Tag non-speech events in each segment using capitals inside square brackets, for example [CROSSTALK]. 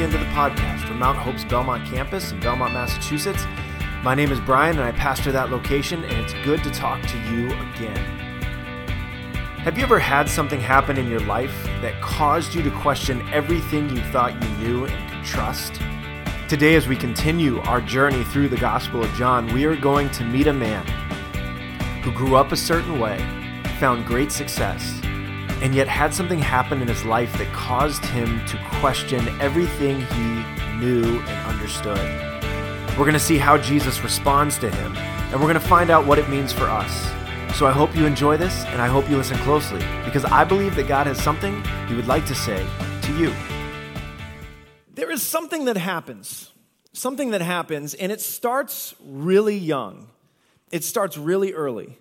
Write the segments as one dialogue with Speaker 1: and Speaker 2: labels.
Speaker 1: again to the podcast from Mount Hope's Belmont campus in Belmont, Massachusetts. My name is Brian, and I pastor that location, and it's good to talk to you again. Have you ever had something happen in your life that caused you to question everything you thought you knew and could trust? Today, as we continue our journey through the Gospel of John, we are going to meet a man who grew up a certain way, found great success, and yet had something happen in his life that caused him to question everything he knew and understood. We're going to see how Jesus responds to him, and we're going to find out what it means for us. So I hope you enjoy this, and I hope you listen closely, because I believe that God has something he would like to say to you. There is something that happens, something that happens, and it starts really young. It starts really early.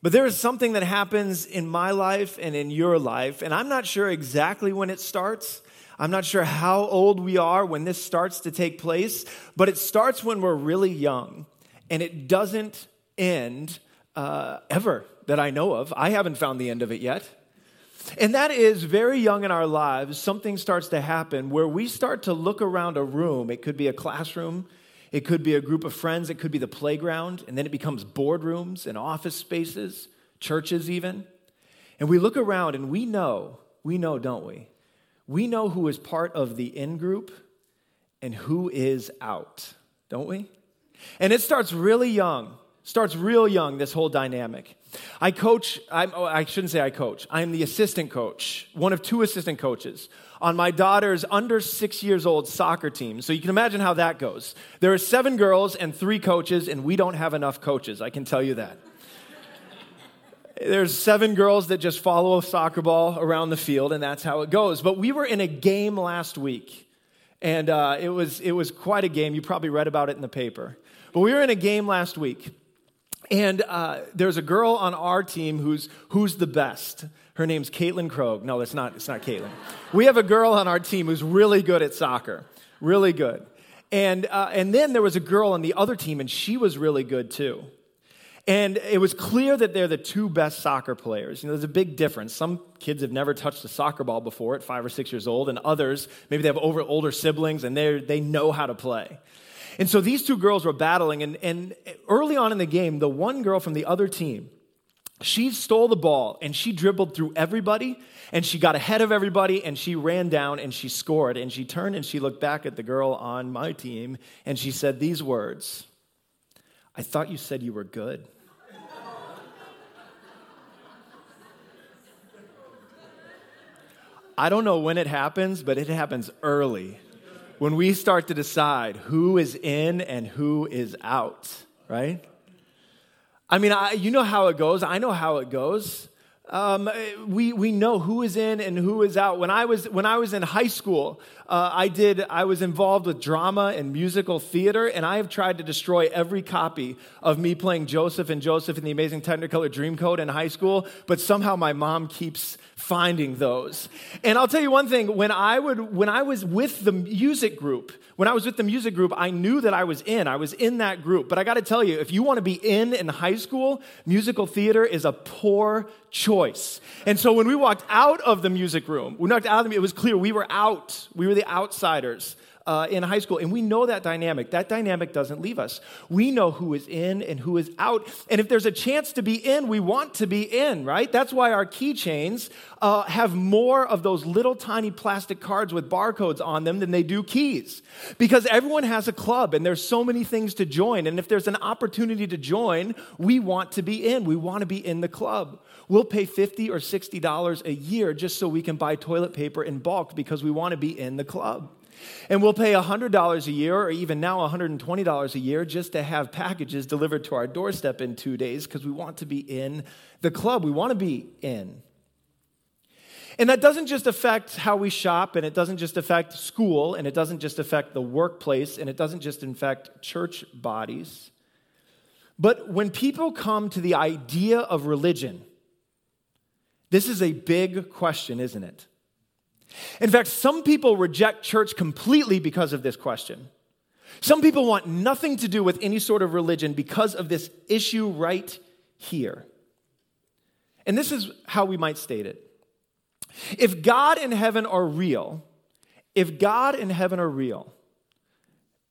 Speaker 1: But there is something that happens in my life and in your life, and I'm not sure exactly when it starts. I'm not sure how old we are when this starts to take place, but it starts when we're really young, and it doesn't end uh, ever that I know of. I haven't found the end of it yet. And that is very young in our lives, something starts to happen where we start to look around a room. It could be a classroom, it could be a group of friends, it could be the playground, and then it becomes boardrooms and office spaces, churches even. And we look around and we know, we know, don't we? We know who is part of the in group and who is out, don't we? And it starts really young, starts real young, this whole dynamic. I coach, I'm, oh, I shouldn't say I coach, I'm the assistant coach, one of two assistant coaches on my daughter's under six years old soccer team. So you can imagine how that goes. There are seven girls and three coaches, and we don't have enough coaches, I can tell you that. [LAUGHS] There's seven girls that just follow a soccer ball around the field, and that's how it goes. But we were in a game last week, and uh, it, was, it was quite a game. You probably read about it in the paper. But we were in a game last week, and uh, there's a girl on our team who's, who's the best. Her name's Caitlin Krog. No, it's not, it's not Caitlin. We have a girl on our team who's really good at soccer, really good. And, uh, and then there was a girl on the other team, and she was really good too. And it was clear that they're the two best soccer players. You know, there's a big difference. Some kids have never touched a soccer ball before at five or six years old, and others, maybe they have over, older siblings and they they know how to play. And so these two girls were battling, and, and early on in the game, the one girl from the other team, she stole the ball and she dribbled through everybody and she got ahead of everybody and she ran down and she scored and she turned and she looked back at the girl on my team and she said these words I thought you said you were good. I don't know when it happens, but it happens early when we start to decide who is in and who is out, right? I mean, I, you know how it goes. I know how it goes. Um, we, we know who is in and who is out. When I was, when I was in high school, uh, I, did, I was involved with drama and musical theater, and I have tried to destroy every copy of me playing Joseph and Joseph in the Amazing Technicolor Dreamcoat in high school, but somehow my mom keeps finding those. And I'll tell you one thing, when I, would, when I was with the music group, when I was with the music group, I knew that I was in. I was in that group. But I got to tell you, if you want to be in in high school, musical theater is a poor choice. And so when we walked out of the music room, we knocked out of the, it was clear we were out. We were the outsiders. Uh, in high school, and we know that dynamic. That dynamic doesn't leave us. We know who is in and who is out. And if there's a chance to be in, we want to be in, right? That's why our keychains uh, have more of those little tiny plastic cards with barcodes on them than they do keys. Because everyone has a club and there's so many things to join. And if there's an opportunity to join, we want to be in. We want to be in the club. We'll pay 50 or $60 a year just so we can buy toilet paper in bulk because we want to be in the club. And we'll pay $100 a year, or even now $120 a year, just to have packages delivered to our doorstep in two days because we want to be in the club. We want to be in. And that doesn't just affect how we shop, and it doesn't just affect school, and it doesn't just affect the workplace, and it doesn't just affect church bodies. But when people come to the idea of religion, this is a big question, isn't it? In fact, some people reject church completely because of this question. Some people want nothing to do with any sort of religion because of this issue right here. And this is how we might state it If God and heaven are real, if God and heaven are real,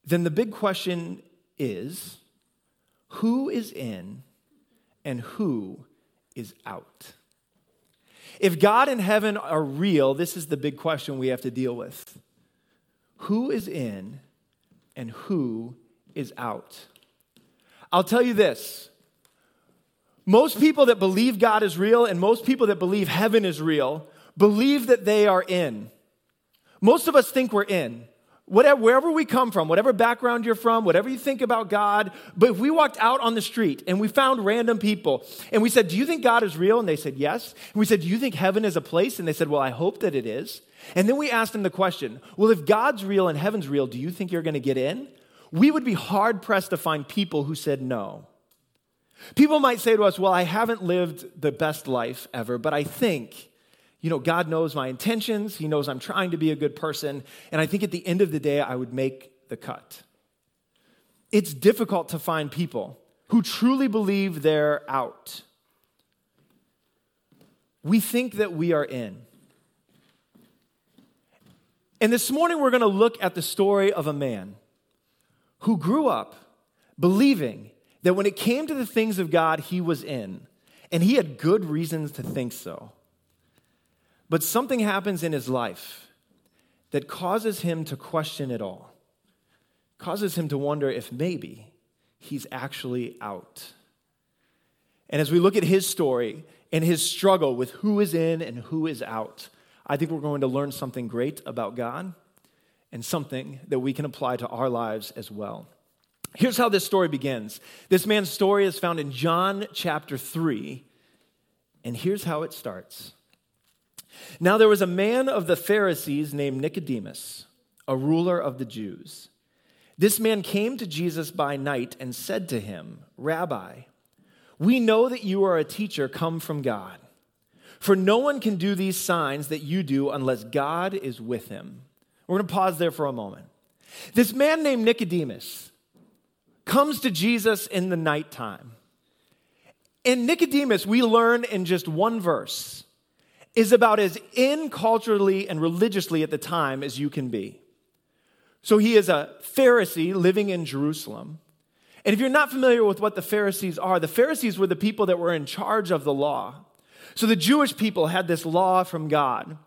Speaker 1: then the big question is who is in and who is out? If God and heaven are real, this is the big question we have to deal with. Who is in and who is out? I'll tell you this most people that believe God is real and most people that believe heaven is real believe that they are in. Most of us think we're in. Whatever, wherever we come from, whatever background you're from, whatever you think about God, but if we walked out on the street and we found random people and we said, Do you think God is real? And they said, Yes. And we said, Do you think heaven is a place? And they said, Well, I hope that it is. And then we asked them the question, Well, if God's real and heaven's real, do you think you're going to get in? We would be hard pressed to find people who said no. People might say to us, Well, I haven't lived the best life ever, but I think you know, God knows my intentions. He knows I'm trying to be a good person. And I think at the end of the day, I would make the cut. It's difficult to find people who truly believe they're out. We think that we are in. And this morning, we're going to look at the story of a man who grew up believing that when it came to the things of God, he was in. And he had good reasons to think so. But something happens in his life that causes him to question it all, causes him to wonder if maybe he's actually out. And as we look at his story and his struggle with who is in and who is out, I think we're going to learn something great about God and something that we can apply to our lives as well. Here's how this story begins. This man's story is found in John chapter 3, and here's how it starts. Now there was a man of the Pharisees named Nicodemus, a ruler of the Jews. This man came to Jesus by night and said to him, Rabbi, we know that you are a teacher come from God. For no one can do these signs that you do unless God is with him. We're going to pause there for a moment. This man named Nicodemus comes to Jesus in the nighttime. And Nicodemus, we learn in just one verse is about as in culturally and religiously at the time as you can be. So he is a Pharisee living in Jerusalem. And if you're not familiar with what the Pharisees are, the Pharisees were the people that were in charge of the law. So the Jewish people had this law from God.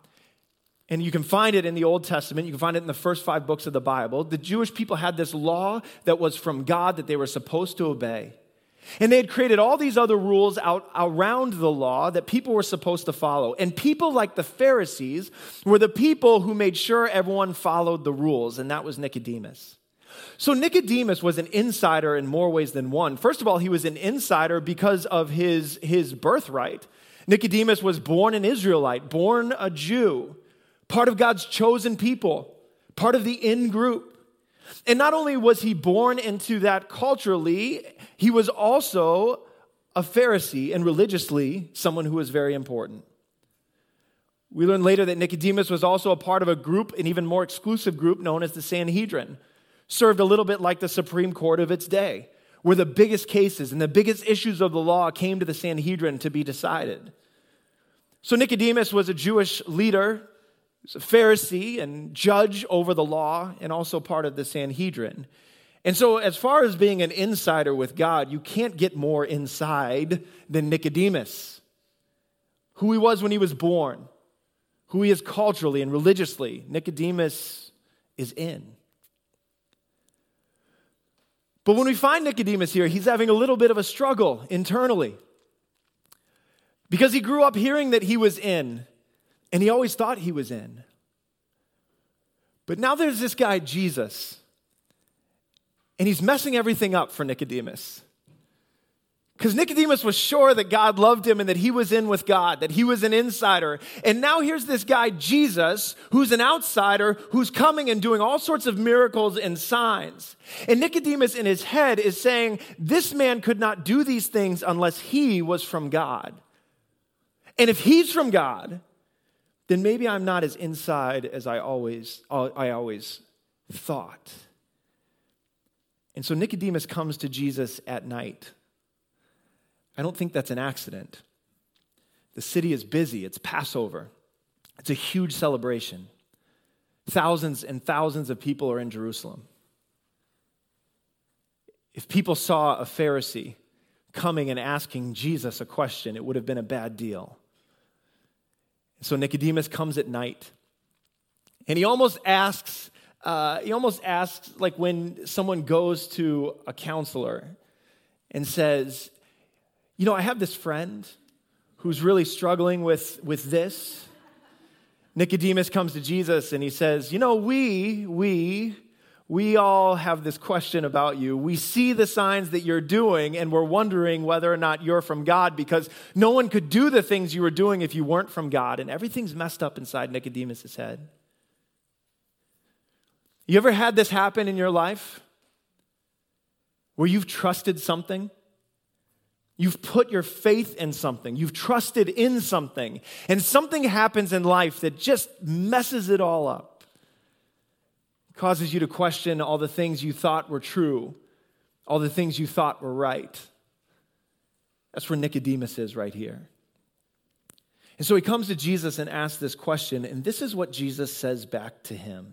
Speaker 1: And you can find it in the Old Testament. You can find it in the first five books of the Bible. The Jewish people had this law that was from God that they were supposed to obey. And they had created all these other rules out around the law that people were supposed to follow. And people like the Pharisees were the people who made sure everyone followed the rules, and that was Nicodemus. So Nicodemus was an insider in more ways than one. First of all, he was an insider because of his, his birthright. Nicodemus was born an Israelite, born a Jew, part of God's chosen people, part of the in group. And not only was he born into that culturally, he was also a Pharisee and religiously someone who was very important. We learn later that Nicodemus was also a part of a group, an even more exclusive group known as the Sanhedrin, served a little bit like the Supreme Court of its day, where the biggest cases and the biggest issues of the law came to the Sanhedrin to be decided. So Nicodemus was a Jewish leader He's a Pharisee and judge over the law and also part of the Sanhedrin. And so, as far as being an insider with God, you can't get more inside than Nicodemus, who he was when he was born, who he is culturally and religiously. Nicodemus is in. But when we find Nicodemus here, he's having a little bit of a struggle internally because he grew up hearing that he was in and he always thought he was in. But now there's this guy, Jesus, and he's messing everything up for Nicodemus. Because Nicodemus was sure that God loved him and that he was in with God, that he was an insider. And now here's this guy, Jesus, who's an outsider, who's coming and doing all sorts of miracles and signs. And Nicodemus in his head is saying, This man could not do these things unless he was from God. And if he's from God, then maybe I'm not as inside as I always, I always thought. And so Nicodemus comes to Jesus at night. I don't think that's an accident. The city is busy, it's Passover, it's a huge celebration. Thousands and thousands of people are in Jerusalem. If people saw a Pharisee coming and asking Jesus a question, it would have been a bad deal. So Nicodemus comes at night, and he almost asks, uh, he almost asks like when someone goes to a counselor and says, "You know, I have this friend who's really struggling with with this." Nicodemus comes to Jesus and he says, "You know, we we we all have this question about you. We see the signs that you're doing, and we're wondering whether or not you're from God because no one could do the things you were doing if you weren't from God. And everything's messed up inside Nicodemus' head. You ever had this happen in your life where you've trusted something? You've put your faith in something, you've trusted in something, and something happens in life that just messes it all up causes you to question all the things you thought were true, all the things you thought were right. That's where Nicodemus is right here. And so he comes to Jesus and asks this question, and this is what Jesus says back to him.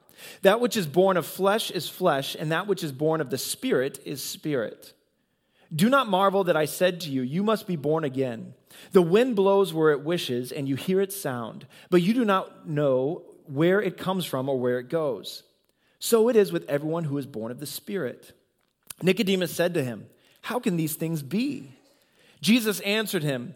Speaker 1: That which is born of flesh is flesh, and that which is born of the Spirit is spirit. Do not marvel that I said to you, You must be born again. The wind blows where it wishes, and you hear its sound, but you do not know where it comes from or where it goes. So it is with everyone who is born of the Spirit. Nicodemus said to him, How can these things be? Jesus answered him,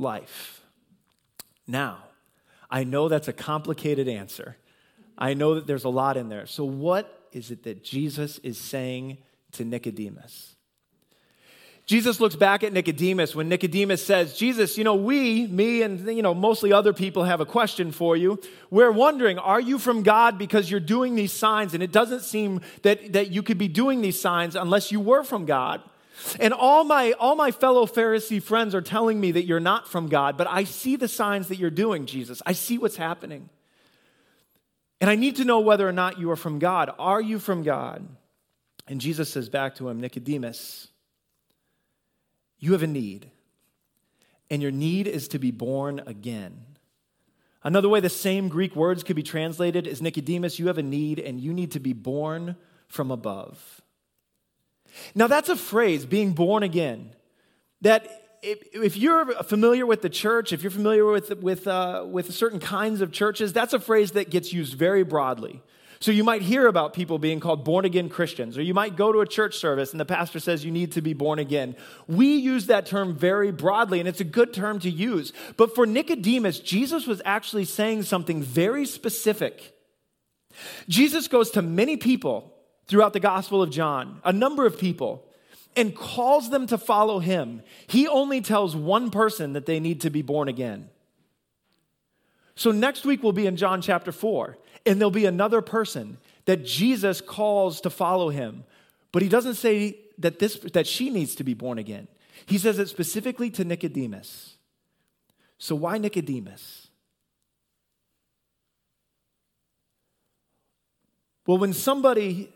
Speaker 1: life. Now, I know that's a complicated answer. I know that there's a lot in there. So, what is it that Jesus is saying to Nicodemus? Jesus looks back at Nicodemus when Nicodemus says, Jesus, you know, we, me, and, you know, mostly other people have a question for you. We're wondering, are you from God because you're doing these signs? And it doesn't seem that, that you could be doing these signs unless you were from God. And all my, all my fellow Pharisee friends are telling me that you're not from God, but I see the signs that you're doing, Jesus. I see what's happening. And I need to know whether or not you are from God. Are you from God? And Jesus says back to him, Nicodemus, you have a need, and your need is to be born again. Another way the same Greek words could be translated is Nicodemus, you have a need, and you need to be born from above. Now, that's a phrase, being born again, that if, you're familiar with the church, if you're familiar with, with, uh, with certain kinds of churches, that's a phrase that gets used very broadly. So you might hear about people being called born again Christians, or you might go to a church service and the pastor says you need to be born again. We use that term very broadly, and it's a good term to use. But for Nicodemus, Jesus was actually saying something very specific. Jesus goes to many people throughout the Gospel of John, a number of people, and calls them to follow him. He only tells one person that they need to be born again. So next week we'll be in John chapter 4. And there'll be another person that Jesus calls to follow him. But he doesn't say that, this, that she needs to be born again. He says it specifically to Nicodemus. So why Nicodemus? Well, when somebody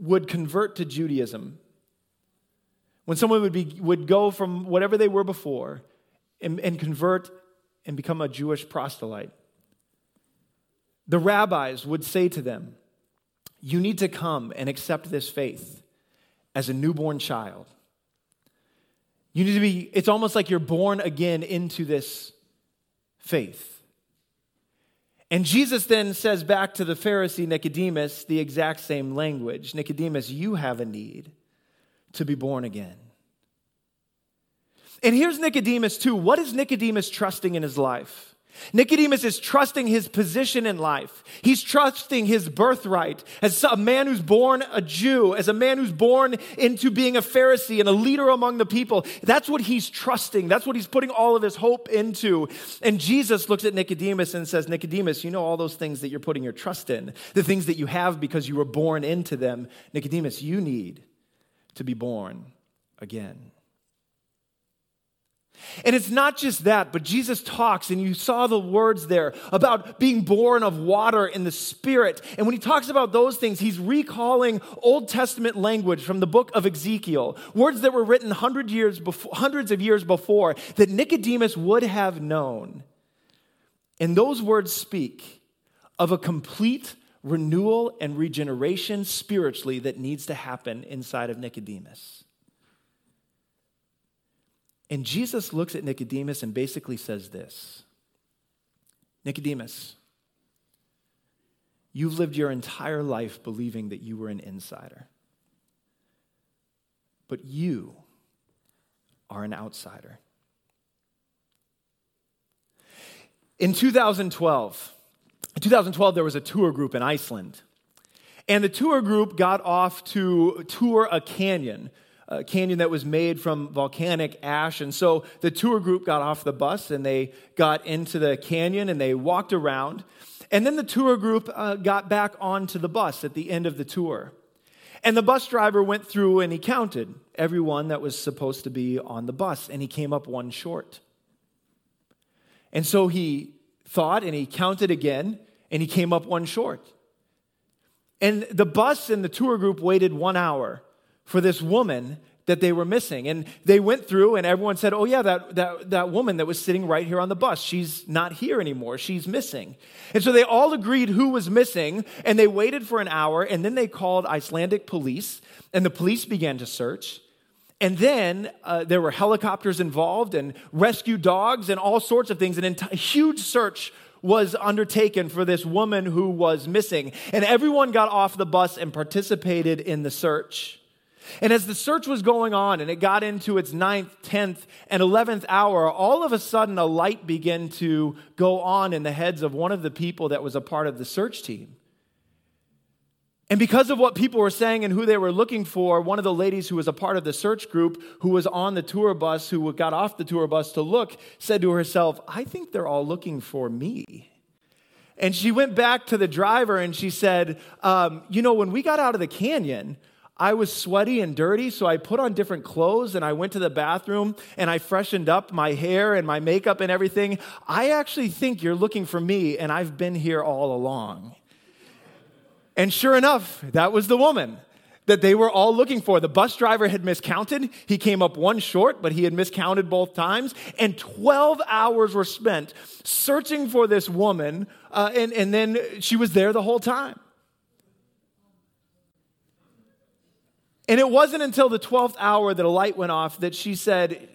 Speaker 1: would convert to Judaism, when someone would, be, would go from whatever they were before and, and convert and become a Jewish proselyte, the rabbis would say to them, You need to come and accept this faith as a newborn child. You need to be, it's almost like you're born again into this faith. And Jesus then says back to the Pharisee Nicodemus the exact same language Nicodemus, you have a need to be born again. And here's Nicodemus, too. What is Nicodemus trusting in his life? Nicodemus is trusting his position in life. He's trusting his birthright as a man who's born a Jew, as a man who's born into being a Pharisee and a leader among the people. That's what he's trusting. That's what he's putting all of his hope into. And Jesus looks at Nicodemus and says, Nicodemus, you know all those things that you're putting your trust in, the things that you have because you were born into them. Nicodemus, you need to be born again. And it's not just that, but Jesus talks, and you saw the words there about being born of water in the Spirit. And when he talks about those things, he's recalling Old Testament language from the book of Ezekiel, words that were written hundred years before, hundreds of years before that Nicodemus would have known. And those words speak of a complete renewal and regeneration spiritually that needs to happen inside of Nicodemus. And Jesus looks at Nicodemus and basically says this Nicodemus, you've lived your entire life believing that you were an insider, but you are an outsider. In 2012, in 2012, there was a tour group in Iceland. And the tour group got off to tour a canyon a canyon that was made from volcanic ash. And so the tour group got off the bus and they got into the canyon and they walked around. And then the tour group uh, got back onto the bus at the end of the tour. And the bus driver went through and he counted everyone that was supposed to be on the bus, and he came up one short. And so he thought and he counted again, and he came up one short. And the bus and the tour group waited one hour for this woman that they were missing. And they went through, and everyone said, Oh, yeah, that, that, that woman that was sitting right here on the bus, she's not here anymore. She's missing. And so they all agreed who was missing, and they waited for an hour, and then they called Icelandic police, and the police began to search. And then uh, there were helicopters involved, and rescue dogs, and all sorts of things. An enti- huge search was undertaken for this woman who was missing. And everyone got off the bus and participated in the search. And as the search was going on and it got into its ninth, tenth, and eleventh hour, all of a sudden a light began to go on in the heads of one of the people that was a part of the search team. And because of what people were saying and who they were looking for, one of the ladies who was a part of the search group, who was on the tour bus, who got off the tour bus to look, said to herself, I think they're all looking for me. And she went back to the driver and she said, um, You know, when we got out of the canyon, I was sweaty and dirty, so I put on different clothes and I went to the bathroom and I freshened up my hair and my makeup and everything. I actually think you're looking for me, and I've been here all along. And sure enough, that was the woman that they were all looking for. The bus driver had miscounted. He came up one short, but he had miscounted both times. And 12 hours were spent searching for this woman, uh, and, and then she was there the whole time. And it wasn't until the 12th hour that a light went off that she said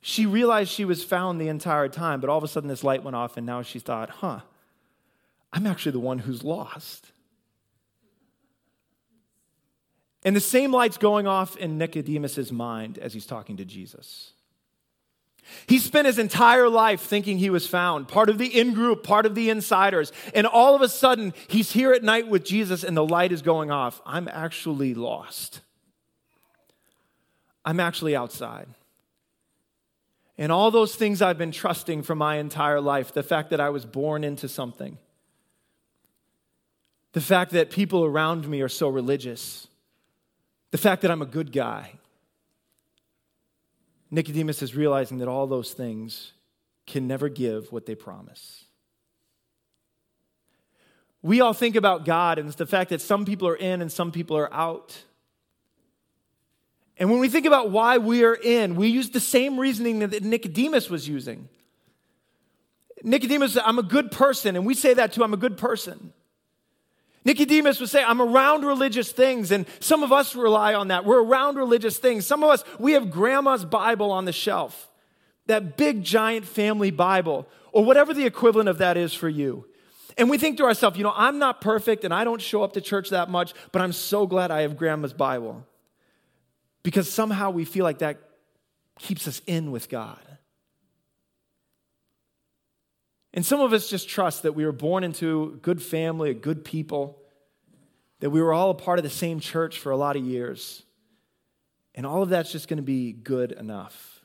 Speaker 1: she realized she was found the entire time, but all of a sudden this light went off, and now she thought, huh, I'm actually the one who's lost. And the same light's going off in Nicodemus's mind as he's talking to Jesus. He spent his entire life thinking he was found, part of the in group, part of the insiders. And all of a sudden, he's here at night with Jesus and the light is going off. I'm actually lost. I'm actually outside. And all those things I've been trusting for my entire life the fact that I was born into something, the fact that people around me are so religious, the fact that I'm a good guy. Nicodemus is realizing that all those things can never give what they promise. We all think about God and it's the fact that some people are in and some people are out. And when we think about why we are in, we use the same reasoning that Nicodemus was using. Nicodemus said, I'm a good person, and we say that too, I'm a good person. Nicodemus would say, I'm around religious things, and some of us rely on that. We're around religious things. Some of us, we have grandma's Bible on the shelf, that big giant family Bible, or whatever the equivalent of that is for you. And we think to ourselves, you know, I'm not perfect and I don't show up to church that much, but I'm so glad I have grandma's Bible. Because somehow we feel like that keeps us in with God. And some of us just trust that we were born into a good family, a good people, that we were all a part of the same church for a lot of years. And all of that's just going to be good enough.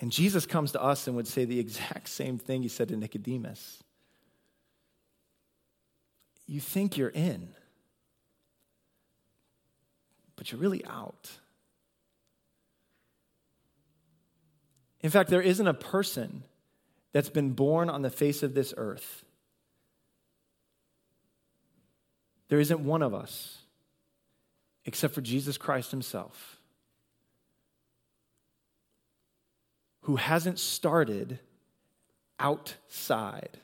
Speaker 1: And Jesus comes to us and would say the [LAUGHS] exact same thing he said to Nicodemus. You think you're in, but you're really out. In fact, there isn't a person that's been born on the face of this earth. There isn't one of us except for Jesus Christ Himself who hasn't started outside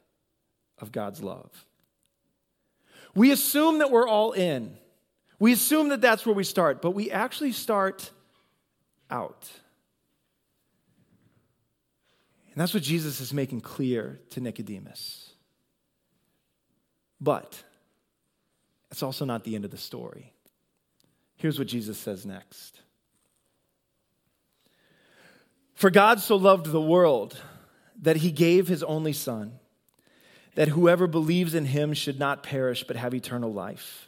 Speaker 1: of God's love. We assume that we're all in. We assume that that's where we start, but we actually start out. And that's what Jesus is making clear to Nicodemus. But it's also not the end of the story. Here's what Jesus says next For God so loved the world that he gave his only Son, that whoever believes in him should not perish but have eternal life.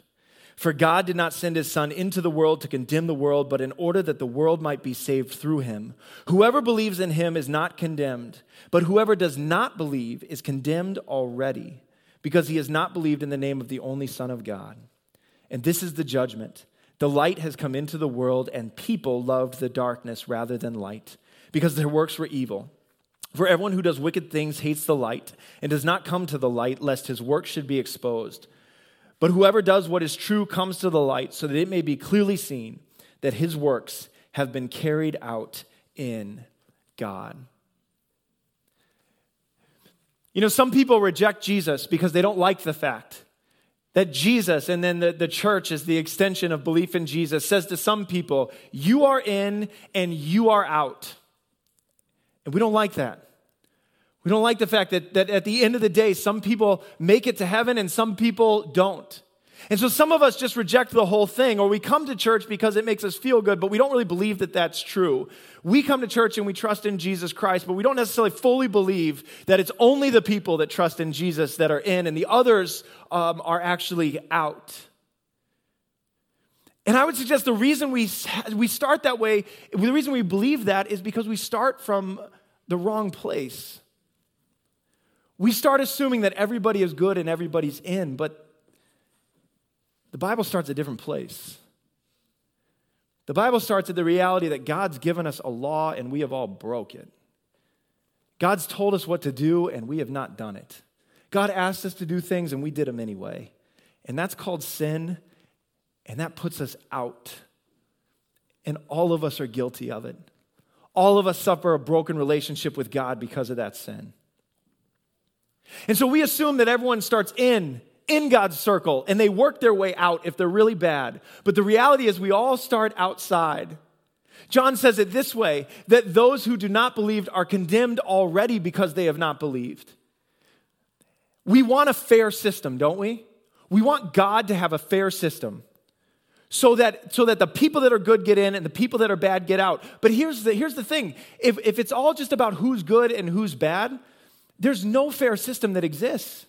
Speaker 1: For God did not send his Son into the world to condemn the world, but in order that the world might be saved through him. Whoever believes in him is not condemned, but whoever does not believe is condemned already, because he has not believed in the name of the only Son of God. And this is the judgment. The light has come into the world, and people loved the darkness rather than light, because their works were evil. For everyone who does wicked things hates the light and does not come to the light, lest his work should be exposed. But whoever does what is true comes to the light, so that it may be clearly seen that his works have been carried out in God. You know, some people reject Jesus because they don't like the fact that Jesus and then the, the church is the extension of belief in Jesus says to some people, You are in and you are out. And we don't like that. We don't like the fact that, that at the end of the day, some people make it to heaven and some people don't. And so some of us just reject the whole thing, or we come to church because it makes us feel good, but we don't really believe that that's true. We come to church and we trust in Jesus Christ, but we don't necessarily fully believe that it's only the people that trust in Jesus that are in, and the others um, are actually out. And I would suggest the reason we, we start that way, the reason we believe that is because we start from the wrong place. We start assuming that everybody is good and everybody's in, but the Bible starts a different place. The Bible starts at the reality that God's given us a law and we have all broke it. God's told us what to do and we have not done it. God asked us to do things and we did them anyway. And that's called sin, and that puts us out. And all of us are guilty of it. All of us suffer a broken relationship with God because of that sin. And so we assume that everyone starts in in God's circle and they work their way out if they're really bad. But the reality is we all start outside. John says it this way that those who do not believe are condemned already because they have not believed. We want a fair system, don't we? We want God to have a fair system so that, so that the people that are good get in and the people that are bad get out. But here's the, here's the thing if, if it's all just about who's good and who's bad, there's no fair system that exists.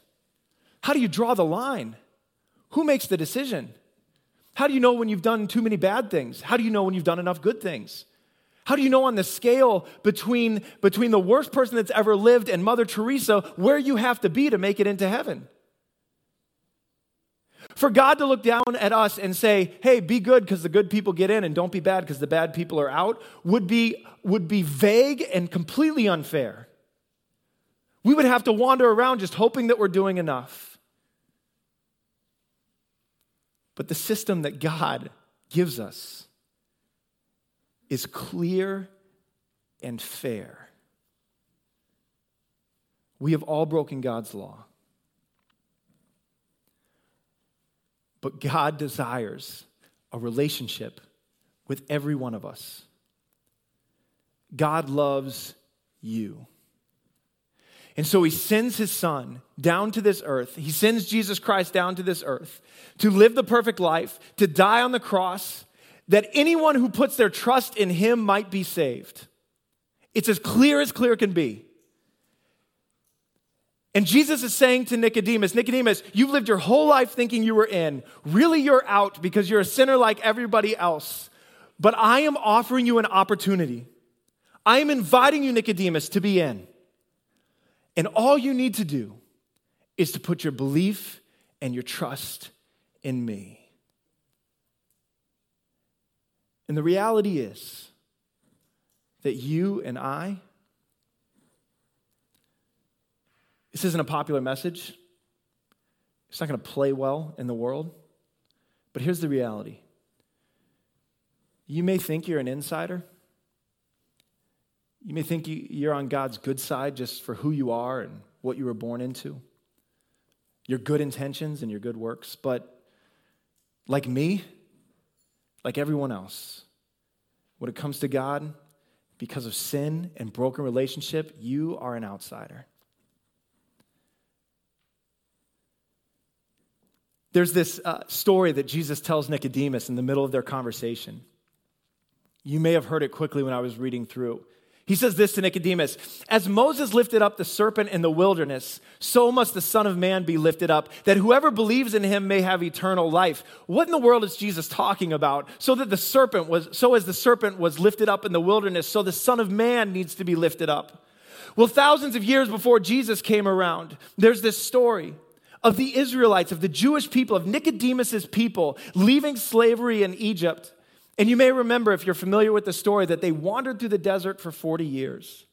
Speaker 1: How do you draw the line? Who makes the decision? How do you know when you've done too many bad things? How do you know when you've done enough good things? How do you know on the scale between, between the worst person that's ever lived and Mother Teresa where you have to be to make it into heaven? For God to look down at us and say, hey, be good because the good people get in and don't be bad because the bad people are out would be, would be vague and completely unfair. We would have to wander around just hoping that we're doing enough. But the system that God gives us is clear and fair. We have all broken God's law. But God desires a relationship with every one of us. God loves you. And so he sends his son down to this earth. He sends Jesus Christ down to this earth to live the perfect life, to die on the cross, that anyone who puts their trust in him might be saved. It's as clear as clear can be. And Jesus is saying to Nicodemus, Nicodemus, you've lived your whole life thinking you were in. Really, you're out because you're a sinner like everybody else. But I am offering you an opportunity. I am inviting you, Nicodemus, to be in. And all you need to do is to put your belief and your trust in me. And the reality is that you and I, this isn't a popular message. It's not going to play well in the world. But here's the reality you may think you're an insider. You may think you're on God's good side just for who you are and what you were born into, your good intentions and your good works. But like me, like everyone else, when it comes to God, because of sin and broken relationship, you are an outsider. There's this uh, story that Jesus tells Nicodemus in the middle of their conversation. You may have heard it quickly when I was reading through. He says this to Nicodemus As Moses lifted up the serpent in the wilderness, so must the Son of Man be lifted up, that whoever believes in him may have eternal life. What in the world is Jesus talking about? So that the serpent was, so as the serpent was lifted up in the wilderness, so the Son of Man needs to be lifted up. Well, thousands of years before Jesus came around, there's this story of the Israelites, of the Jewish people, of Nicodemus's people leaving slavery in Egypt and you may remember, if you're familiar with the story, that they wandered through the desert for 40 years.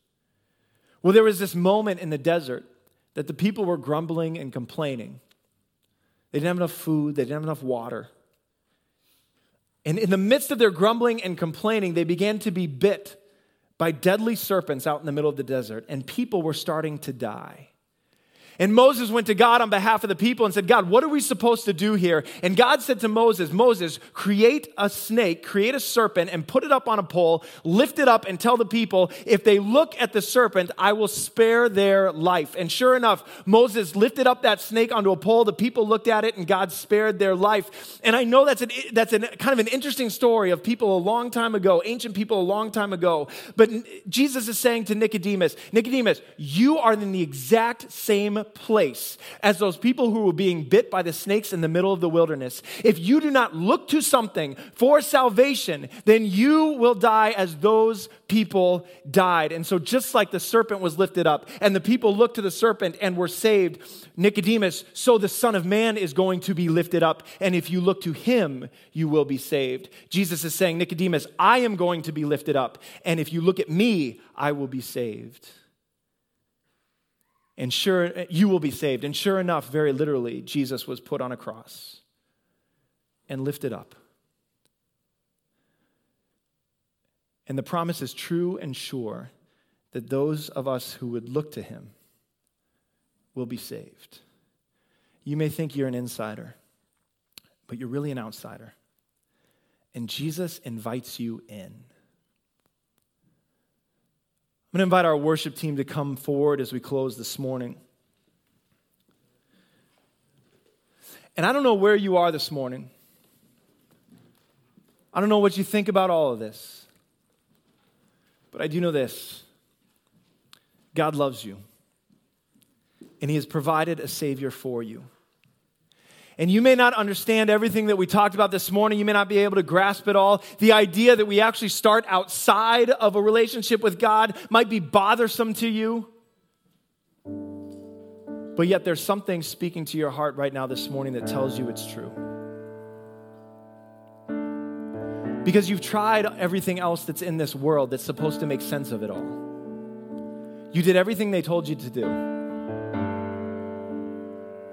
Speaker 1: Well, there was this moment in the desert that the people were grumbling and complaining. They didn't have enough food, they didn't have enough water. And in the midst of their grumbling and complaining, they began to be bit by deadly serpents out in the middle of the desert, and people were starting to die. And Moses went to God on behalf of the people and said, God, what are we supposed to do here? And God said to Moses, Moses, create a snake, create a serpent, and put it up on a pole, lift it up, and tell the people, if they look at the serpent, I will spare their life. And sure enough, Moses lifted up that snake onto a pole. The people looked at it, and God spared their life. And I know that's, an, that's an, kind of an interesting story of people a long time ago, ancient people a long time ago. But Jesus is saying to Nicodemus, Nicodemus, you are in the exact same place as those people who were being bit by the snakes in the middle of the wilderness. If you do not look to something for salvation, then you will die as those people died. And so, just like the serpent was lifted up and the people looked to the serpent and were saved, Nicodemus, so the Son of Man is going to be lifted up. And if you look to him, you will be saved. Jesus is saying, Nicodemus, I am going to be lifted up. And if you look at me, I will be saved and sure you will be saved. And sure enough very literally jesus was put on a cross and lifted up. And the promise is true and sure that those of us who would look to him will be saved. You may think you're an insider but you're really an outsider. And jesus invites you in I'm going to invite our worship team to come forward as we close this morning. And I don't know where you are this morning. I don't know what you think about all of this. But I do know this God loves you, and He has provided a Savior for you. And you may not understand everything that we talked about this morning. You may not be able to grasp it all. The idea that we actually start outside of a relationship with God might be bothersome to you. But yet, there's something speaking to your heart right now this morning that tells you it's true. Because you've tried everything else that's in this world that's supposed to make sense of it all. You did everything they told you to do.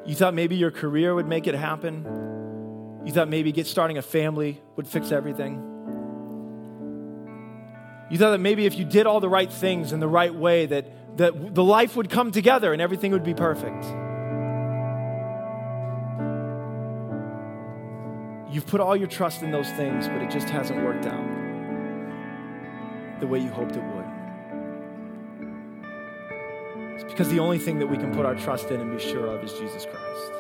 Speaker 1: You thought maybe your career would make it happen. You thought maybe get starting a family would fix everything. You thought that maybe if you did all the right things in the right way that, that the life would come together and everything would be perfect. You've put all your trust in those things, but it just hasn't worked out the way you hoped it would. Because the only thing that we can put our trust in and be sure of is Jesus Christ.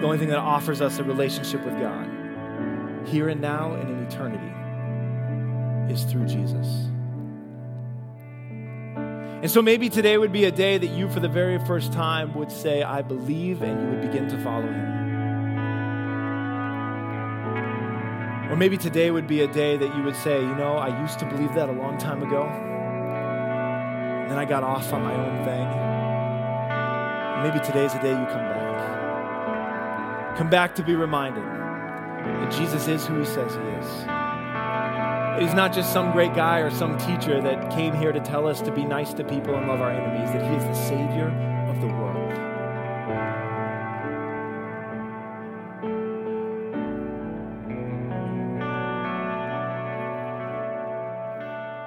Speaker 1: The only thing that offers us a relationship with God here and now and in eternity is through Jesus. And so maybe today would be a day that you, for the very first time, would say, I believe, and you would begin to follow him. Or maybe today would be a day that you would say, you know, I used to believe that a long time ago. And then I got off on my own thing. maybe today's the day you come back. Come back to be reminded that Jesus is who he says he is. He's not just some great guy or some teacher that came here to tell us to be nice to people and love our enemies, that he is the Savior of the world.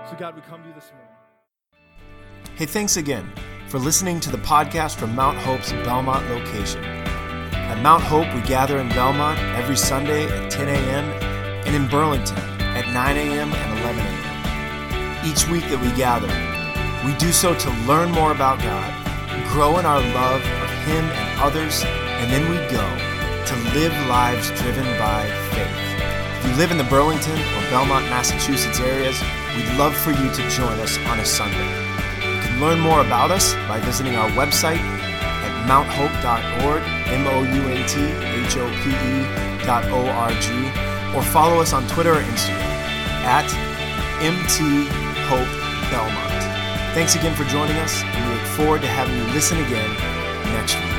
Speaker 1: So, God, we come to you this morning.
Speaker 2: Hey, thanks again for listening to the podcast from Mount Hope's Belmont location. At Mount Hope, we gather in Belmont every Sunday at 10 a.m. and in Burlington at 9 a.m. and 11 a.m. Each week that we gather, we do so to learn more about God, grow in our love of Him and others, and then we go to live lives driven by faith. If you live in the Burlington or Belmont, Massachusetts areas, we'd love for you to join us on a Sunday. Learn more about us by visiting our website at mounthope.org, M O U N T H O P E dot O R G, or follow us on Twitter or Instagram at MT Hope Belmont. Thanks again for joining us, and we look forward to having you listen again next week.